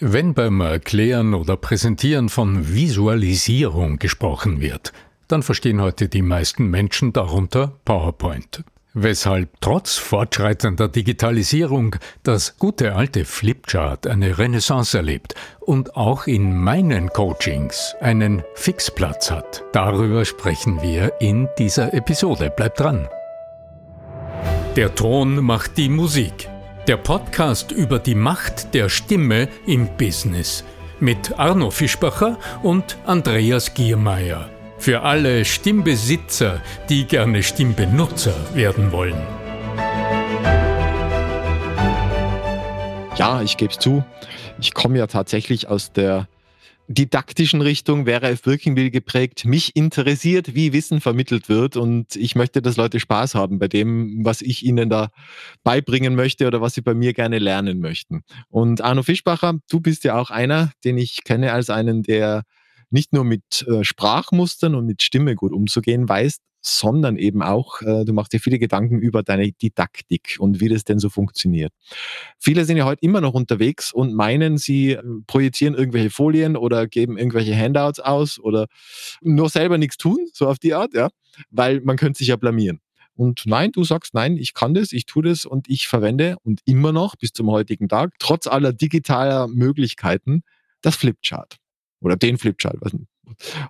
Wenn beim Erklären oder Präsentieren von Visualisierung gesprochen wird, dann verstehen heute die meisten Menschen darunter PowerPoint. Weshalb trotz fortschreitender Digitalisierung das gute alte Flipchart eine Renaissance erlebt und auch in meinen Coachings einen Fixplatz hat. Darüber sprechen wir in dieser Episode. Bleibt dran. Der Ton macht die Musik. Der Podcast über die Macht der Stimme im Business mit Arno Fischbacher und Andreas Giermeier. Für alle Stimmbesitzer, die gerne Stimmbenutzer werden wollen. Ja, ich gebe es zu. Ich komme ja tatsächlich aus der didaktischen Richtung wäre auf Birkenbill geprägt. Mich interessiert, wie Wissen vermittelt wird und ich möchte, dass Leute Spaß haben bei dem, was ich ihnen da beibringen möchte oder was sie bei mir gerne lernen möchten. Und Arno Fischbacher, du bist ja auch einer, den ich kenne als einen, der nicht nur mit äh, Sprachmustern und mit Stimme gut umzugehen weiß, sondern eben auch, äh, du machst dir viele Gedanken über deine Didaktik und wie das denn so funktioniert. Viele sind ja heute immer noch unterwegs und meinen, sie äh, projizieren irgendwelche Folien oder geben irgendwelche Handouts aus oder nur selber nichts tun, so auf die Art, ja, weil man könnte sich ja blamieren. Und nein, du sagst, nein, ich kann das, ich tue das und ich verwende und immer noch bis zum heutigen Tag, trotz aller digitaler Möglichkeiten, das Flipchart. Oder den Flipchart, nicht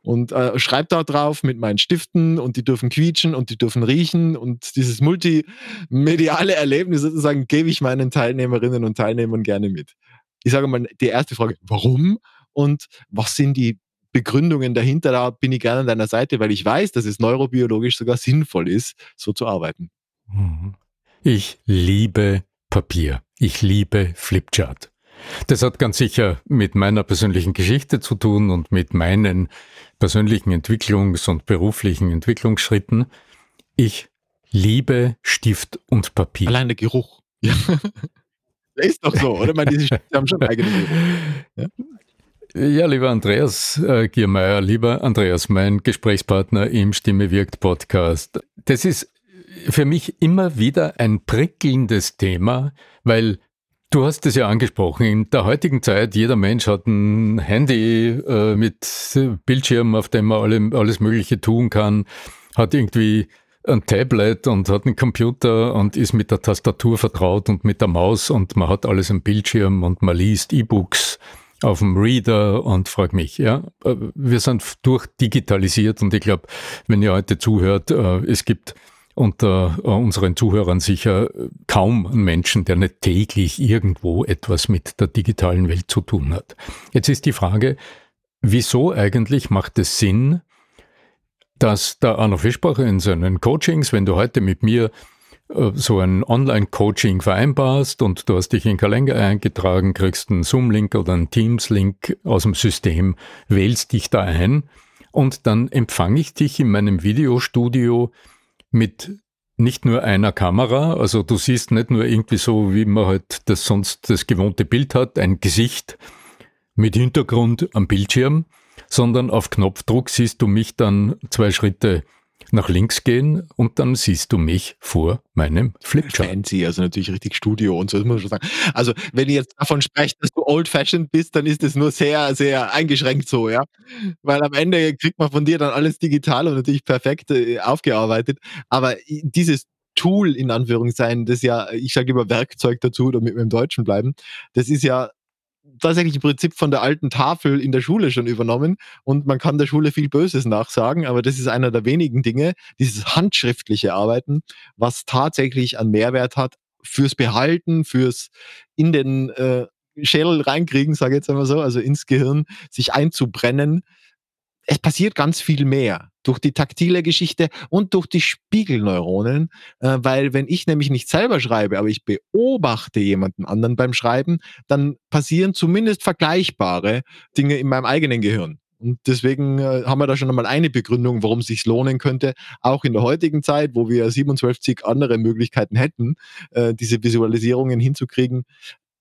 und äh, schreibe da drauf mit meinen Stiften und die dürfen quietschen und die dürfen riechen und dieses multimediale Erlebnis sozusagen gebe ich meinen Teilnehmerinnen und Teilnehmern gerne mit. Ich sage mal, die erste Frage, warum und was sind die Begründungen dahinter? Da bin ich gerne an deiner Seite, weil ich weiß, dass es neurobiologisch sogar sinnvoll ist, so zu arbeiten. Mhm. Ich liebe Papier. Ich liebe Flipchart. Das hat ganz sicher mit meiner persönlichen Geschichte zu tun und mit meinen persönlichen Entwicklungs- und beruflichen Entwicklungsschritten. Ich liebe Stift und Papier. Allein der Geruch. Ja. ist doch so, oder? Meine, diese Stifte haben schon eigene ja? ja, lieber Andreas äh, Giermeier, lieber Andreas, mein Gesprächspartner im Stimme wirkt Podcast. Das ist für mich immer wieder ein prickelndes Thema, weil Du hast es ja angesprochen. In der heutigen Zeit, jeder Mensch hat ein Handy äh, mit Bildschirm, auf dem man alle, alles Mögliche tun kann, hat irgendwie ein Tablet und hat einen Computer und ist mit der Tastatur vertraut und mit der Maus und man hat alles am Bildschirm und man liest E-Books auf dem Reader und frag mich, ja. Äh, wir sind durchdigitalisiert und ich glaube, wenn ihr heute zuhört, äh, es gibt unter äh, unseren Zuhörern sicher kaum einen Menschen, der nicht täglich irgendwo etwas mit der digitalen Welt zu tun hat. Jetzt ist die Frage, wieso eigentlich macht es Sinn, dass der Arno Fischbacher in seinen Coachings, wenn du heute mit mir äh, so ein Online-Coaching vereinbarst und du hast dich in Kalender eingetragen, kriegst einen Zoom-Link oder einen Teams-Link aus dem System, wählst dich da ein und dann empfange ich dich in meinem Videostudio mit nicht nur einer Kamera, also du siehst nicht nur irgendwie so, wie man halt das sonst das gewohnte Bild hat, ein Gesicht mit Hintergrund am Bildschirm, sondern auf Knopfdruck siehst du mich dann zwei Schritte nach links gehen und dann siehst du mich vor meinem Flipchart. Fancy, also natürlich richtig Studio und so, das muss man schon sagen. Also, wenn ihr jetzt davon sprecht, dass du old-fashioned bist, dann ist das nur sehr, sehr eingeschränkt so, ja. Weil am Ende kriegt man von dir dann alles digital und natürlich perfekt äh, aufgearbeitet. Aber dieses Tool in Anführungszeichen, das ja, ich sage lieber Werkzeug dazu, damit wir im Deutschen bleiben, das ist ja tatsächlich im Prinzip von der alten Tafel in der Schule schon übernommen und man kann der Schule viel Böses nachsagen, aber das ist einer der wenigen Dinge, dieses handschriftliche Arbeiten, was tatsächlich an Mehrwert hat fürs Behalten, fürs in den äh, Schädel reinkriegen, sage ich jetzt einmal so, also ins Gehirn sich einzubrennen, es passiert ganz viel mehr durch die taktile Geschichte und durch die Spiegelneuronen, äh, weil wenn ich nämlich nicht selber schreibe, aber ich beobachte jemanden anderen beim Schreiben, dann passieren zumindest vergleichbare Dinge in meinem eigenen Gehirn. Und deswegen äh, haben wir da schon einmal eine Begründung, warum es sich lohnen könnte, auch in der heutigen Zeit, wo wir 27 andere Möglichkeiten hätten, äh, diese Visualisierungen hinzukriegen,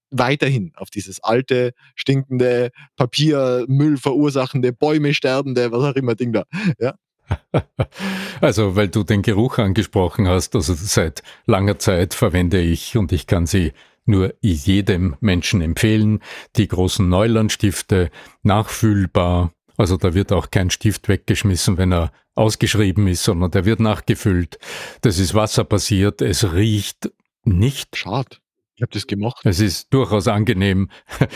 weiterhin auf dieses alte, stinkende, Papiermüll verursachende, Bäume sterbende, was auch immer Ding da. Ja. Also, weil du den Geruch angesprochen hast, also seit langer Zeit verwende ich und ich kann sie nur jedem Menschen empfehlen. Die großen Neulandstifte, nachfühlbar. Also da wird auch kein Stift weggeschmissen, wenn er ausgeschrieben ist, sondern der wird nachgefüllt. Das ist wasserbasiert, es riecht nicht. Schade. Ich habe das gemacht. Es ist durchaus angenehm.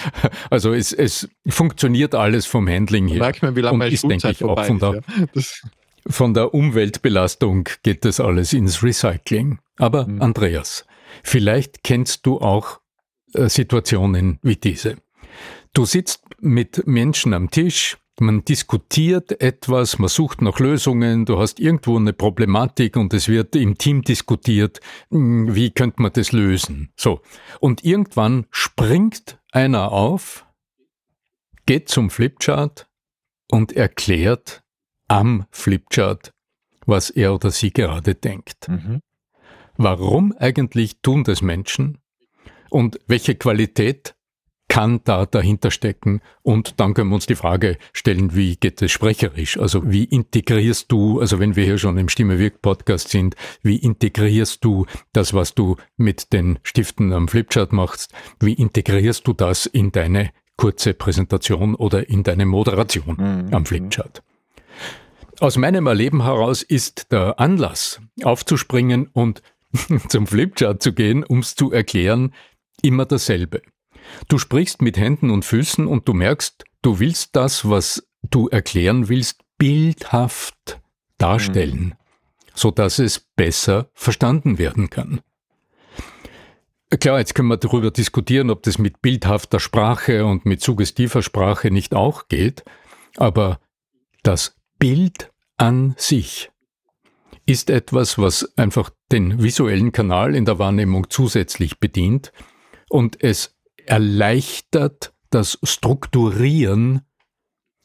Also es, es funktioniert alles vom Handling her. Merkt man, wie lange meine Schulzeit vorbei von der, ist, ja. Von der Umweltbelastung geht das alles ins Recycling. Aber mhm. Andreas, vielleicht kennst du auch äh, Situationen wie diese. Du sitzt mit Menschen am Tisch, man diskutiert etwas, man sucht nach Lösungen, du hast irgendwo eine Problematik und es wird im Team diskutiert, hm, wie könnte man das lösen? So. Und irgendwann springt einer auf, geht zum Flipchart und erklärt am Flipchart, was er oder sie gerade denkt. Mhm. Warum eigentlich tun das Menschen? Und welche Qualität kann da dahinter stecken? Und dann können wir uns die Frage stellen, wie geht es sprecherisch? Also wie integrierst du, also wenn wir hier schon im Stimme Wirk Podcast sind, wie integrierst du das, was du mit den Stiften am Flipchart machst? Wie integrierst du das in deine kurze Präsentation oder in deine Moderation mhm. am Flipchart? Aus meinem Erleben heraus ist der Anlass, aufzuspringen und zum Flipchart zu gehen, um es zu erklären, immer dasselbe. Du sprichst mit Händen und Füßen und du merkst, du willst das, was du erklären willst, bildhaft darstellen, mhm. so dass es besser verstanden werden kann. Klar, jetzt können wir darüber diskutieren, ob das mit bildhafter Sprache und mit suggestiver Sprache nicht auch geht, aber das Bild an sich ist etwas, was einfach den visuellen Kanal in der Wahrnehmung zusätzlich bedient und es erleichtert das Strukturieren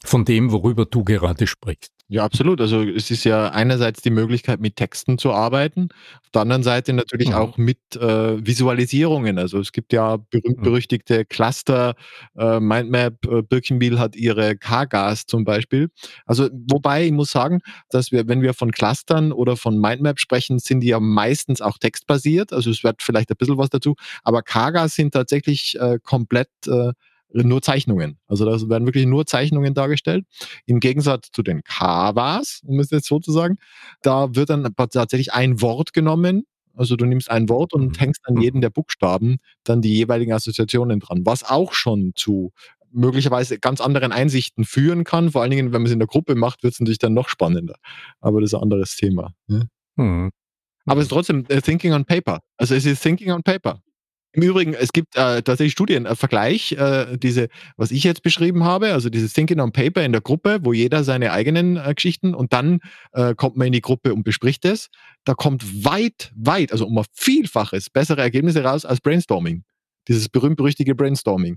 von dem, worüber du gerade sprichst. Ja, absolut. Also es ist ja einerseits die Möglichkeit, mit Texten zu arbeiten, auf der anderen Seite natürlich mhm. auch mit äh, Visualisierungen. Also es gibt ja berühmt-berüchtigte mhm. Cluster, äh, Mindmap, äh, Birkenbiel hat ihre K-Gas zum Beispiel. Also wobei ich muss sagen, dass wir, wenn wir von Clustern oder von Mindmap sprechen, sind die ja meistens auch textbasiert. Also es wird vielleicht ein bisschen was dazu, aber K-Gas sind tatsächlich äh, komplett äh, nur Zeichnungen. Also da werden wirklich nur Zeichnungen dargestellt. Im Gegensatz zu den Kawas, um es jetzt so zu sagen, da wird dann tatsächlich ein Wort genommen. Also du nimmst ein Wort und mhm. hängst an mhm. jeden der Buchstaben dann die jeweiligen Assoziationen dran, was auch schon zu möglicherweise ganz anderen Einsichten führen kann. Vor allen Dingen, wenn man es in der Gruppe macht, wird es natürlich dann noch spannender. Aber das ist ein anderes Thema. Ne? Mhm. Aber es ist trotzdem uh, Thinking on Paper. Also es ist Thinking on Paper. Im Übrigen, es gibt äh, tatsächlich Studien, äh, Vergleich, äh, diese, was ich jetzt beschrieben habe, also dieses Thinking on Paper in der Gruppe, wo jeder seine eigenen äh, Geschichten und dann äh, kommt man in die Gruppe und bespricht es. Da kommt weit, weit, also um ein Vielfaches bessere Ergebnisse raus als Brainstorming. Dieses berühmt-berüchtige Brainstorming.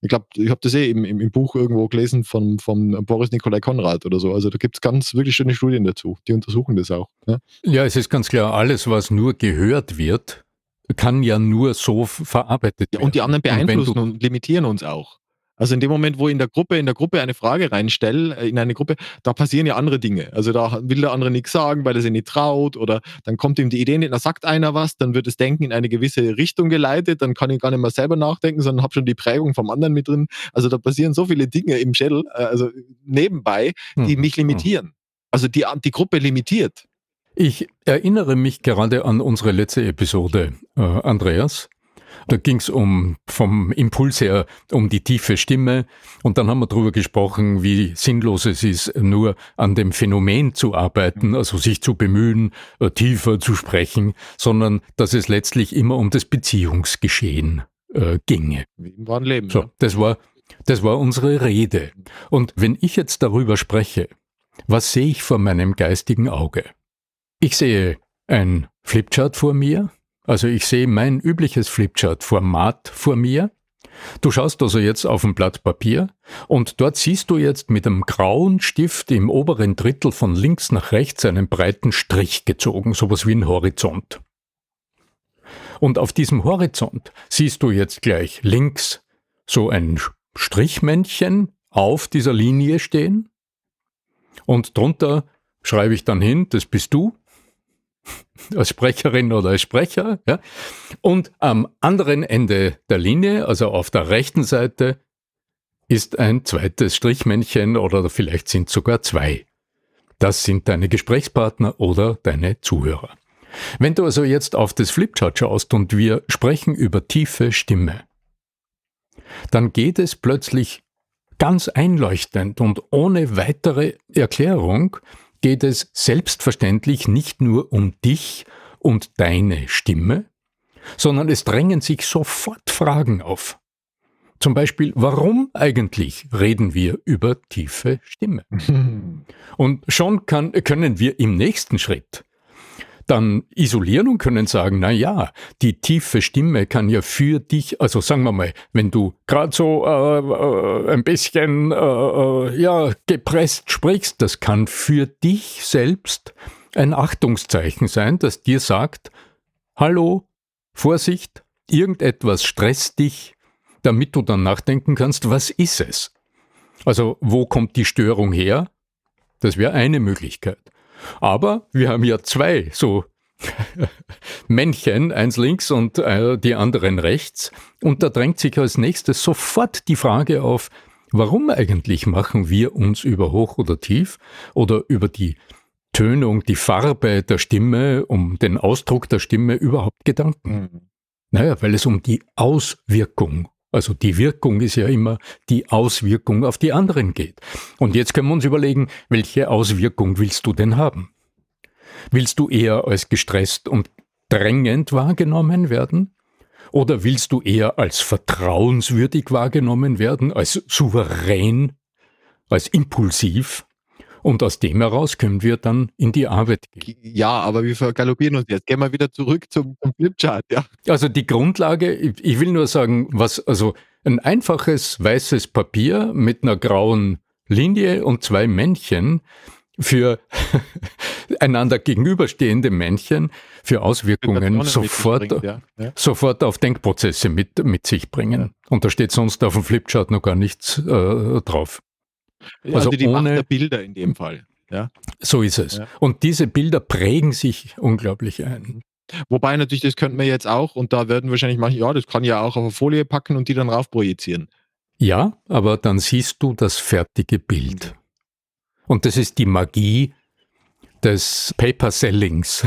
Ich glaube, ich habe das eh im, im, im, Buch irgendwo gelesen von, von Boris Nikolai Konrad oder so. Also da gibt es ganz wirklich schöne Studien dazu. Die untersuchen das auch. Ja? ja, es ist ganz klar, alles, was nur gehört wird, kann ja nur so verarbeitet werden. Ja, und die anderen beeinflussen und, und limitieren uns auch. Also in dem Moment, wo ich in der Gruppe, in der Gruppe eine Frage reinstelle, äh, in eine Gruppe, da passieren ja andere Dinge. Also da will der andere nichts sagen, weil er sich nicht traut oder dann kommt ihm die Idee nicht, da sagt einer was, dann wird das Denken in eine gewisse Richtung geleitet, dann kann ich gar nicht mehr selber nachdenken, sondern habe schon die Prägung vom anderen mit drin. Also da passieren so viele Dinge im Schädel, äh, also nebenbei, die hm. mich limitieren. Also die, die Gruppe limitiert. Ich erinnere mich gerade an unsere letzte Episode, äh, Andreas. Da ging es um vom Impuls her um die tiefe Stimme und dann haben wir darüber gesprochen, wie sinnlos es ist, nur an dem Phänomen zu arbeiten, also sich zu bemühen, äh, tiefer zu sprechen, sondern dass es letztlich immer um das Beziehungsgeschehen äh, ginge. Wie im wahren Leben. So, das war das war unsere Rede. Und wenn ich jetzt darüber spreche, was sehe ich vor meinem geistigen Auge? Ich sehe ein Flipchart vor mir, also ich sehe mein übliches Flipchart-Format vor mir. Du schaust also jetzt auf ein Blatt Papier und dort siehst du jetzt mit einem grauen Stift im oberen Drittel von links nach rechts einen breiten Strich gezogen, sowas wie ein Horizont. Und auf diesem Horizont siehst du jetzt gleich links so ein Strichmännchen auf dieser Linie stehen und drunter schreibe ich dann hin, das bist du als Sprecherin oder als Sprecher. Ja? Und am anderen Ende der Linie, also auf der rechten Seite, ist ein zweites Strichmännchen oder vielleicht sind sogar zwei. Das sind deine Gesprächspartner oder deine Zuhörer. Wenn du also jetzt auf das Flipchart schaust und wir sprechen über tiefe Stimme, dann geht es plötzlich ganz einleuchtend und ohne weitere Erklärung geht es selbstverständlich nicht nur um dich und deine Stimme, sondern es drängen sich sofort Fragen auf. Zum Beispiel, warum eigentlich reden wir über tiefe Stimme? Und schon kann, können wir im nächsten Schritt dann isolieren und können sagen, na ja, die tiefe Stimme kann ja für dich, also sagen wir mal, wenn du gerade so äh, äh, ein bisschen äh, äh, ja gepresst sprichst, das kann für dich selbst ein Achtungszeichen sein, das dir sagt, hallo, Vorsicht, irgendetwas stresst dich, damit du dann nachdenken kannst, was ist es? Also wo kommt die Störung her? Das wäre eine Möglichkeit. Aber wir haben ja zwei so Männchen, eins links und äh, die anderen rechts. Und da drängt sich als nächstes sofort die Frage auf, warum eigentlich machen wir uns über hoch oder tief oder über die Tönung, die Farbe der Stimme, um den Ausdruck der Stimme überhaupt Gedanken? Mhm. Naja, weil es um die Auswirkung also die Wirkung ist ja immer die Auswirkung auf die anderen geht. Und jetzt können wir uns überlegen, welche Auswirkung willst du denn haben? Willst du eher als gestresst und drängend wahrgenommen werden? Oder willst du eher als vertrauenswürdig wahrgenommen werden, als souverän, als impulsiv? Und aus dem heraus können wir dann in die Arbeit gehen. Ja, aber wir vergaloppieren uns jetzt. Gehen wir wieder zurück zum, zum Flipchart, ja. Also die Grundlage, ich will nur sagen, was, also ein einfaches weißes Papier mit einer grauen Linie und zwei Männchen für einander gegenüberstehende Männchen für Auswirkungen sofort, ja. Ja. sofort auf Denkprozesse mit, mit sich bringen. Und da steht sonst auf dem Flipchart noch gar nichts äh, drauf. Also, also die ohne, Macht der Bilder in dem Fall. Ja. So ist es. Ja. Und diese Bilder prägen sich unglaublich ein. Wobei natürlich, das könnten wir jetzt auch, und da werden wahrscheinlich manche, ja, das kann ja auch auf eine Folie packen und die dann rauf projizieren. Ja, aber dann siehst du das fertige Bild. Und das ist die Magie des Paper Sellings.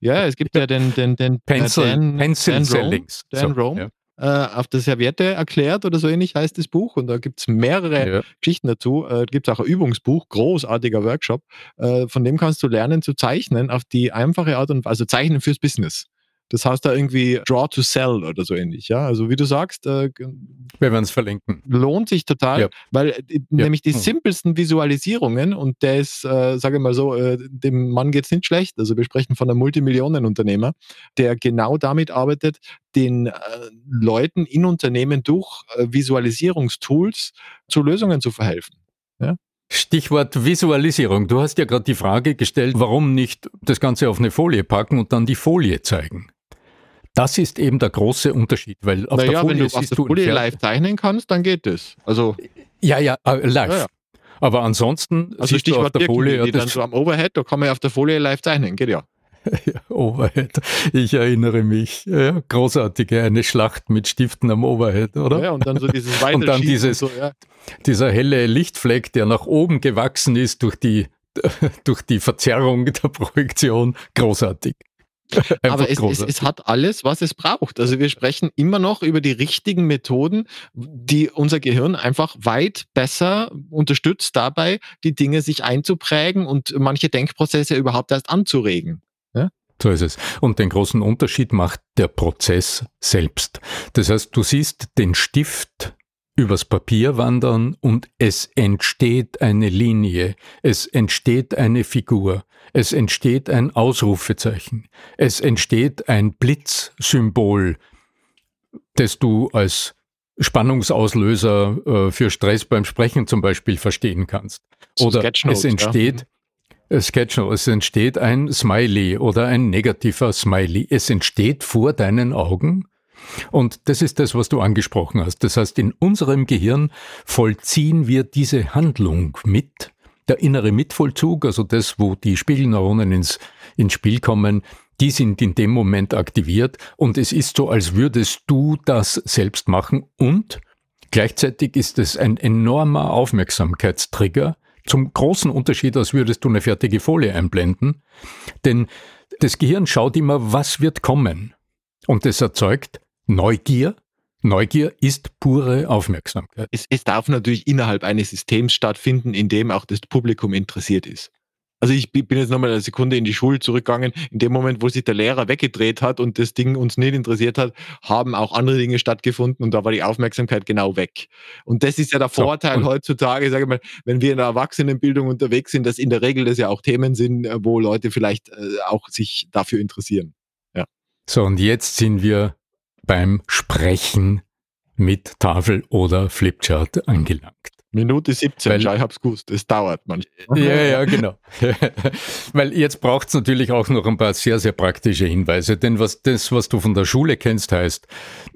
Ja, es gibt ja den, den, den Pencil, äh, Dan, Pencil Dan Sellings. Dan so, Rome. Äh, auf der Serviette erklärt oder so ähnlich heißt das Buch. Und da gibt es mehrere ja. Geschichten dazu. Äh, gibt es auch ein Übungsbuch, großartiger Workshop. Äh, von dem kannst du lernen zu zeichnen auf die einfache Art und Weise, also zeichnen fürs Business. Das heißt da irgendwie Draw to Sell oder so ähnlich. Ja, also wie du sagst, äh, wir werden es verlinken. Lohnt sich total, ja. weil äh, ja. nämlich die hm. simpelsten Visualisierungen und der ist, äh, sage ich mal so, äh, dem Mann geht es nicht schlecht. Also wir sprechen von einem Multimillionenunternehmer, der genau damit arbeitet, den äh, Leuten in Unternehmen durch äh, Visualisierungstools zu Lösungen zu verhelfen. Ja? Stichwort Visualisierung. Du hast ja gerade die Frage gestellt, warum nicht das Ganze auf eine Folie packen und dann die Folie zeigen. Das ist eben der große Unterschied, weil auf naja, der Folie wenn du auf der Folie live zeichnen kannst, dann geht es. Also ja, ja, äh, live. Ja, ja. Aber ansonsten also siehst Stichwort du auf der Folie, die dann so am Overhead, da kann man auf der Folie live zeichnen, geht ja. Ja, Overhead. Ich erinnere mich. Ja, großartige, eine Schlacht mit Stiften am Overhead, oder? Ja, und dann so dieses Und dann dieses, so, ja. dieser helle Lichtfleck, der nach oben gewachsen ist durch die, durch die Verzerrung der Projektion. Großartig. Aber es, es, es, hat alles, was es braucht. Also wir sprechen immer noch über die richtigen Methoden, die unser Gehirn einfach weit besser unterstützt dabei, die Dinge sich einzuprägen und manche Denkprozesse überhaupt erst anzuregen. Ja? So ist es. Und den großen Unterschied macht der Prozess selbst. Das heißt, du siehst den Stift übers Papier wandern und es entsteht eine Linie, es entsteht eine Figur, es entsteht ein Ausrufezeichen, es entsteht ein Blitzsymbol, das du als Spannungsauslöser äh, für Stress beim Sprechen zum Beispiel verstehen kannst. Oder es entsteht, ja. Sketchnote, es entsteht ein Smiley oder ein negativer Smiley. Es entsteht vor deinen Augen und das ist das, was du angesprochen hast. Das heißt, in unserem Gehirn vollziehen wir diese Handlung mit, der innere Mitvollzug, also das, wo die Spiegelneuronen ins, ins Spiel kommen, die sind in dem Moment aktiviert. Und es ist so, als würdest du das selbst machen. Und gleichzeitig ist es ein enormer Aufmerksamkeitstrigger, zum großen Unterschied, als würdest du eine fertige Folie einblenden, denn das Gehirn schaut immer, was wird kommen. Und das erzeugt Neugier, Neugier ist pure Aufmerksamkeit. Es, es, darf natürlich innerhalb eines Systems stattfinden, in dem auch das Publikum interessiert ist. Also ich bin jetzt nochmal eine Sekunde in die Schule zurückgegangen. In dem Moment, wo sich der Lehrer weggedreht hat und das Ding uns nicht interessiert hat, haben auch andere Dinge stattgefunden und da war die Aufmerksamkeit genau weg. Und das ist ja der Vorteil so, heutzutage, sage ich mal, wenn wir in der Erwachsenenbildung unterwegs sind, dass in der Regel das ja auch Themen sind, äh, wo Leute vielleicht äh, auch sich dafür interessieren. Ja. So, und jetzt sind wir beim Sprechen mit Tafel oder Flipchart angelangt. Minute 17, Weil, ich hab's gewusst, es dauert manchmal. Ja, ja, genau. Weil jetzt braucht es natürlich auch noch ein paar sehr, sehr praktische Hinweise. Denn was das, was du von der Schule kennst, heißt,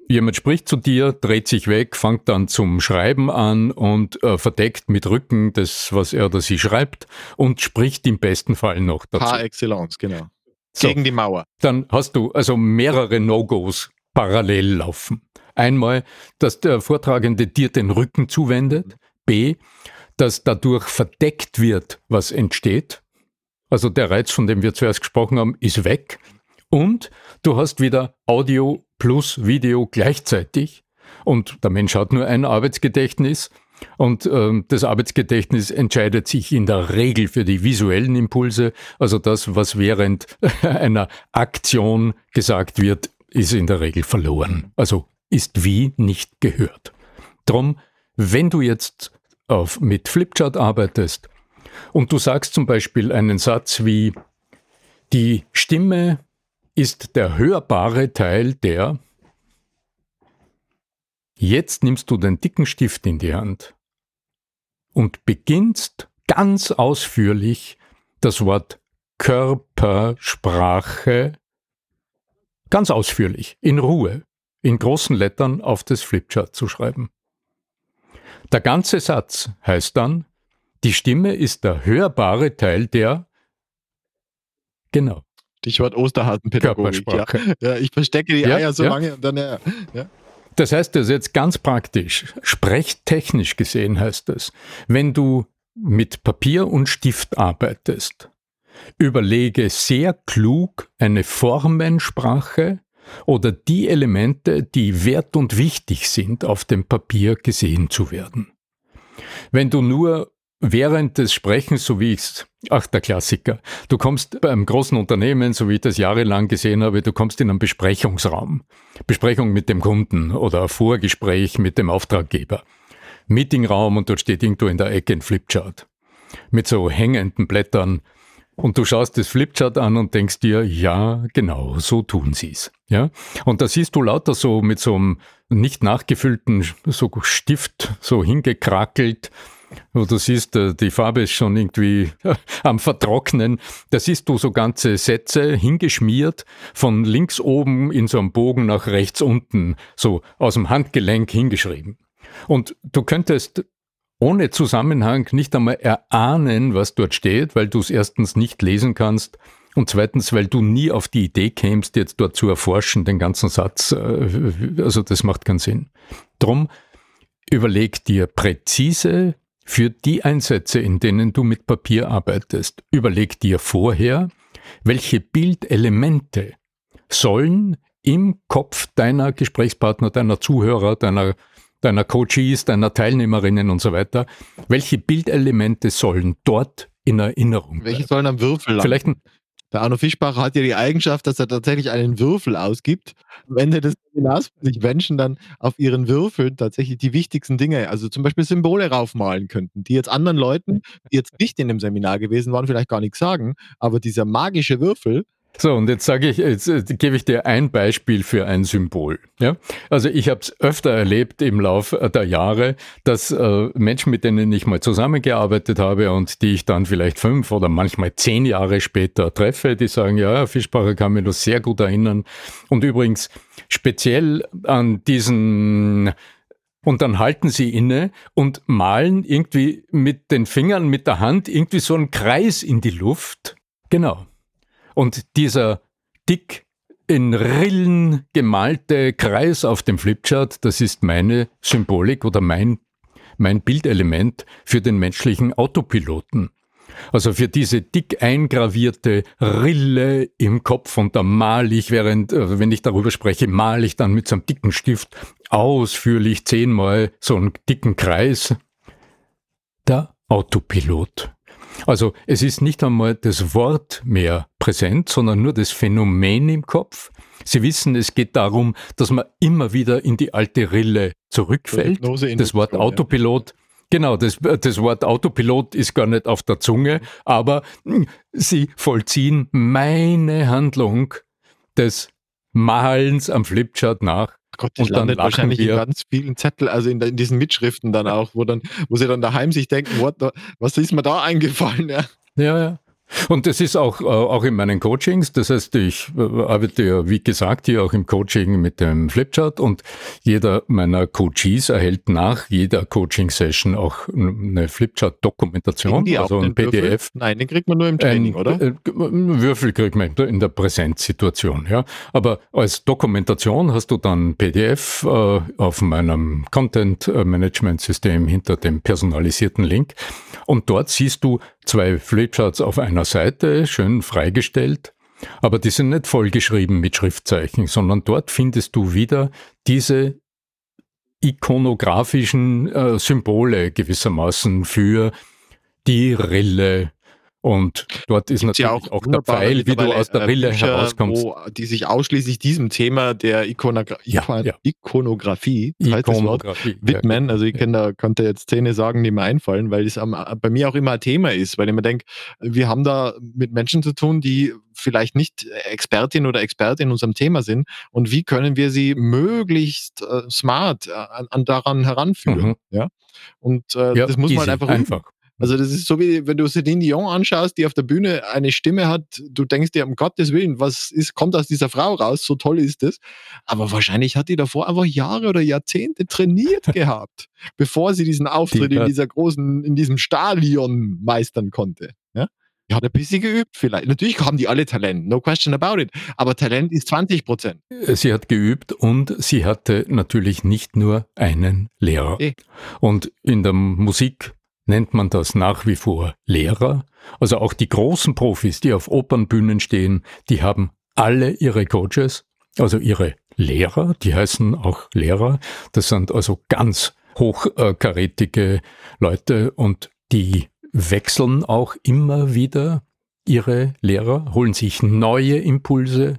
jemand spricht zu dir, dreht sich weg, fängt dann zum Schreiben an und äh, verdeckt mit Rücken das, was er oder sie schreibt und spricht im besten Fall noch dazu. Par excellence, genau. So, Gegen die Mauer. Dann hast du also mehrere No-Gos parallel laufen. Einmal, dass der Vortragende dir den Rücken zuwendet. B, dass dadurch verdeckt wird, was entsteht. Also der Reiz, von dem wir zuerst gesprochen haben, ist weg. Und du hast wieder Audio plus Video gleichzeitig. Und der Mensch hat nur ein Arbeitsgedächtnis. Und ähm, das Arbeitsgedächtnis entscheidet sich in der Regel für die visuellen Impulse. Also das, was während einer Aktion gesagt wird, ist in der Regel verloren. Also ist wie nicht gehört. Drum, wenn du jetzt auf, mit Flipchart arbeitest und du sagst zum Beispiel einen Satz wie, die Stimme ist der hörbare Teil der, jetzt nimmst du den dicken Stift in die Hand und beginnst ganz ausführlich das Wort Körpersprache ganz ausführlich, in Ruhe, in großen Lettern auf das Flipchart zu schreiben. Der ganze Satz heißt dann, die Stimme ist der hörbare Teil der Genau. Stichwort Osterhasenpädagogik. Ja. ja. ich verstecke die ja, Eier so ja. lange und dann ja. ja. Das heißt, das ist jetzt ganz praktisch. Sprechtechnisch gesehen heißt das, wenn du mit Papier und Stift arbeitest, überlege sehr klug eine Formensprache, oder die Elemente, die wert und wichtig sind, auf dem Papier gesehen zu werden. Wenn du nur während des Sprechens, so wie ich es, ach der Klassiker, du kommst beim großen Unternehmen, so wie ich das jahrelang gesehen habe, du kommst in einen Besprechungsraum, Besprechung mit dem Kunden oder Vorgespräch mit dem Auftraggeber, Meetingraum und dort steht irgendwo in der Ecke ein Flipchart. Mit so hängenden Blättern und du schaust das Flipchart an und denkst dir, ja, genau, so tun sie's. Ja? Und da siehst du lauter so mit so einem nicht nachgefüllten so Stift so hingekrakelt, wo du siehst, äh, die Farbe ist schon irgendwie am Vertrocknen. Da siehst du so ganze Sätze hingeschmiert, von links oben in so einem Bogen nach rechts unten, so aus dem Handgelenk hingeschrieben. Und du könntest ohne Zusammenhang nicht einmal erahnen, was dort steht, weil du es erstens nicht lesen kannst und zweitens, weil du nie auf die Idee kämst, jetzt dort zu erforschen, den ganzen Satz. Äh, also das macht keinen Sinn. Drum überleg dir präzise für die Einsätze, in denen du mit Papier arbeitest, überleg dir vorher, welche Bildelemente sollen im Kopf deiner Gesprächspartner, deiner Zuhörer, deiner deiner Coaches, deiner Teilnehmerinnen und so weiter. Welche Bildelemente sollen dort in Erinnerung bleiben? Welche sollen am Würfel landen? Vielleicht ein der Arno Fischbacher hat ja die Eigenschaft, dass er tatsächlich einen Würfel ausgibt. Am Ende des Seminars sich Menschen dann auf ihren Würfeln tatsächlich die wichtigsten Dinge, also zum Beispiel Symbole raufmalen könnten, die jetzt anderen Leuten, die jetzt nicht in dem Seminar gewesen waren, vielleicht gar nichts sagen. Aber dieser magische Würfel, so, und jetzt sage ich, jetzt äh, gebe ich dir ein Beispiel für ein Symbol. Ja? Also ich habe es öfter erlebt im Laufe der Jahre, dass äh, Menschen, mit denen ich mal zusammengearbeitet habe und die ich dann vielleicht fünf oder manchmal zehn Jahre später treffe, die sagen, ja, Fischbacher kann mich noch sehr gut erinnern. Und übrigens speziell an diesen Und dann halten sie inne und malen irgendwie mit den Fingern, mit der Hand irgendwie so einen Kreis in die Luft. Genau. Und dieser dick in Rillen gemalte Kreis auf dem Flipchart, das ist meine Symbolik oder mein, mein Bildelement für den menschlichen Autopiloten. Also für diese dick eingravierte Rille im Kopf und da male ich, während, äh, wenn ich darüber spreche, male ich dann mit so einem dicken Stift ausführlich zehnmal so einen dicken Kreis. Der Autopilot. Also es ist nicht einmal das Wort mehr präsent, sondern nur das Phänomen im Kopf. Sie wissen, es geht darum, dass man immer wieder in die alte Rille zurückfällt. Das Wort Autopilot Genau, das, das Wort Autopilot ist gar nicht auf der Zunge, aber hm, sie vollziehen meine Handlung des Malens am Flipchart nach. Gott, das und landet dann wahrscheinlich wir. in ganz vielen Zettel, also in, in, diesen Mitschriften dann auch, wo dann, wo sie dann daheim sich denken, what, was ist mir da eingefallen? Ja, ja. ja. Und das ist auch, äh, auch in meinen Coachings. Das heißt, ich äh, arbeite ja, wie gesagt, hier auch im Coaching mit dem Flipchart und jeder meiner Coaches erhält nach jeder Coaching-Session auch eine Flipchart-Dokumentation, also ein PDF. Würfel? Nein, den kriegt man nur im Training, ein, oder? Äh, Würfel kriegt man in der Präsenzsituation, ja. Aber als Dokumentation hast du dann PDF äh, auf meinem Content-Management-System hinter dem personalisierten Link und dort siehst du zwei Flipcharts auf einer Seite, schön freigestellt, aber die sind nicht vollgeschrieben mit Schriftzeichen, sondern dort findest du wieder diese ikonografischen äh, Symbole gewissermaßen für die Rille, und dort ist natürlich ja auch, auch der Pfeil, wie du aus der Rille Bücher, herauskommst. Wo, die sich ausschließlich diesem Thema der Ikonogra ja, ja. Ikonografie, Ikonografie widmen. Also ich kann da, könnte jetzt Szene sagen, die mir einfallen, weil es bei mir auch immer ein Thema ist, weil ich mir denke, wir haben da mit Menschen zu tun, die vielleicht nicht Expertin oder Experte in unserem Thema sind und wie können wir sie möglichst äh, smart äh, an, daran heranführen. Mhm. Ja? Und äh, ja, das muss man halt einfach, einfach. Also das ist so wie, wenn du Celine Dion anschaust, die auf der Bühne eine Stimme hat, du denkst dir, um Gottes Willen, was ist, kommt aus dieser Frau raus, so toll ist es. Aber wahrscheinlich hat die davor einfach Jahre oder Jahrzehnte trainiert gehabt, bevor sie diesen Auftritt die, in dieser großen, in diesem Stadion meistern konnte. Ja? Die hat ein bisschen geübt vielleicht. Natürlich haben die alle Talent, no question about it. Aber Talent ist 20 Prozent. Sie hat geübt und sie hatte natürlich nicht nur einen Lehrer. E. Und in der Musik nennt man das nach wie vor Lehrer. Also auch die großen Profis, die auf Opernbühnen stehen, die haben alle ihre Coaches, also ihre Lehrer, die heißen auch Lehrer. Das sind also ganz hochkarätige Leute und die wechseln auch immer wieder ihre Lehrer, holen sich neue Impulse,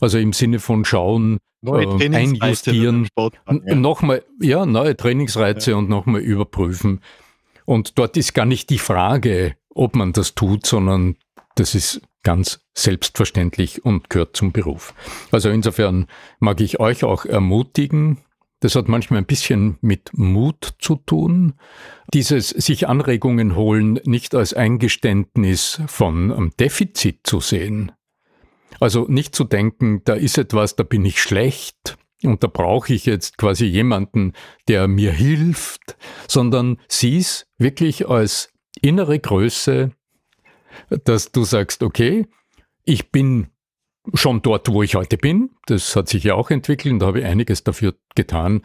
also im Sinne von schauen, neue äh, einjustieren, ja. nochmal, ja, neue Trainingsreize ja. und nochmal überprüfen. Und dort ist gar nicht die Frage, ob man das tut, sondern das ist ganz selbstverständlich und gehört zum Beruf. Also insofern mag ich euch auch ermutigen, das hat manchmal ein bisschen mit Mut zu tun, dieses sich Anregungen holen nicht als Eingeständnis von Defizit zu sehen. Also nicht zu denken, da ist etwas, da bin ich schlecht, und da brauche ich jetzt quasi jemanden, der mir hilft, sondern sieh's wirklich als innere Größe, dass du sagst, okay, ich bin schon dort, wo ich heute bin. Das hat sich ja auch entwickelt und da habe ich einiges dafür getan.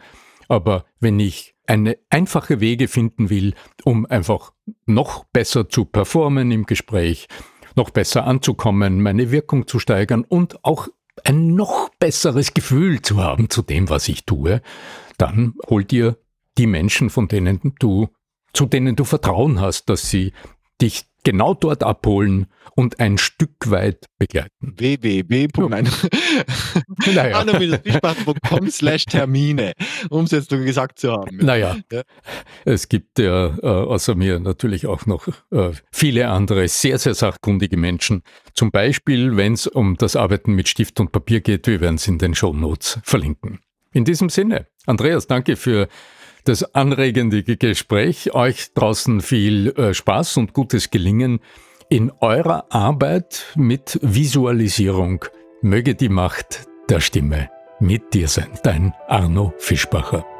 Aber wenn ich eine einfache Wege finden will, um einfach noch besser zu performen im Gespräch, noch besser anzukommen, meine Wirkung zu steigern und auch ein noch besseres Gefühl zu haben zu dem, was ich tue, dann hol dir die Menschen, von denen du, zu denen du Vertrauen hast, dass sie dich genau dort abholen und ein Stück weit begleiten. www.anna-fischbach.com slash Termine, um es jetzt gesagt zu haben. Naja, ja. es gibt ja äh, außer mir natürlich auch noch äh, viele andere sehr, sehr sachkundige Menschen. Zum Beispiel, wenn es um das Arbeiten mit Stift und Papier geht, wir werden es in den Show Notes verlinken. In diesem Sinne, Andreas, danke für das anregende Gespräch. Euch draußen viel äh, Spaß und gutes Gelingen in eurer Arbeit mit Visualisierung. Möge die Macht der Stimme mit dir sein. Dein Arno Fischbacher.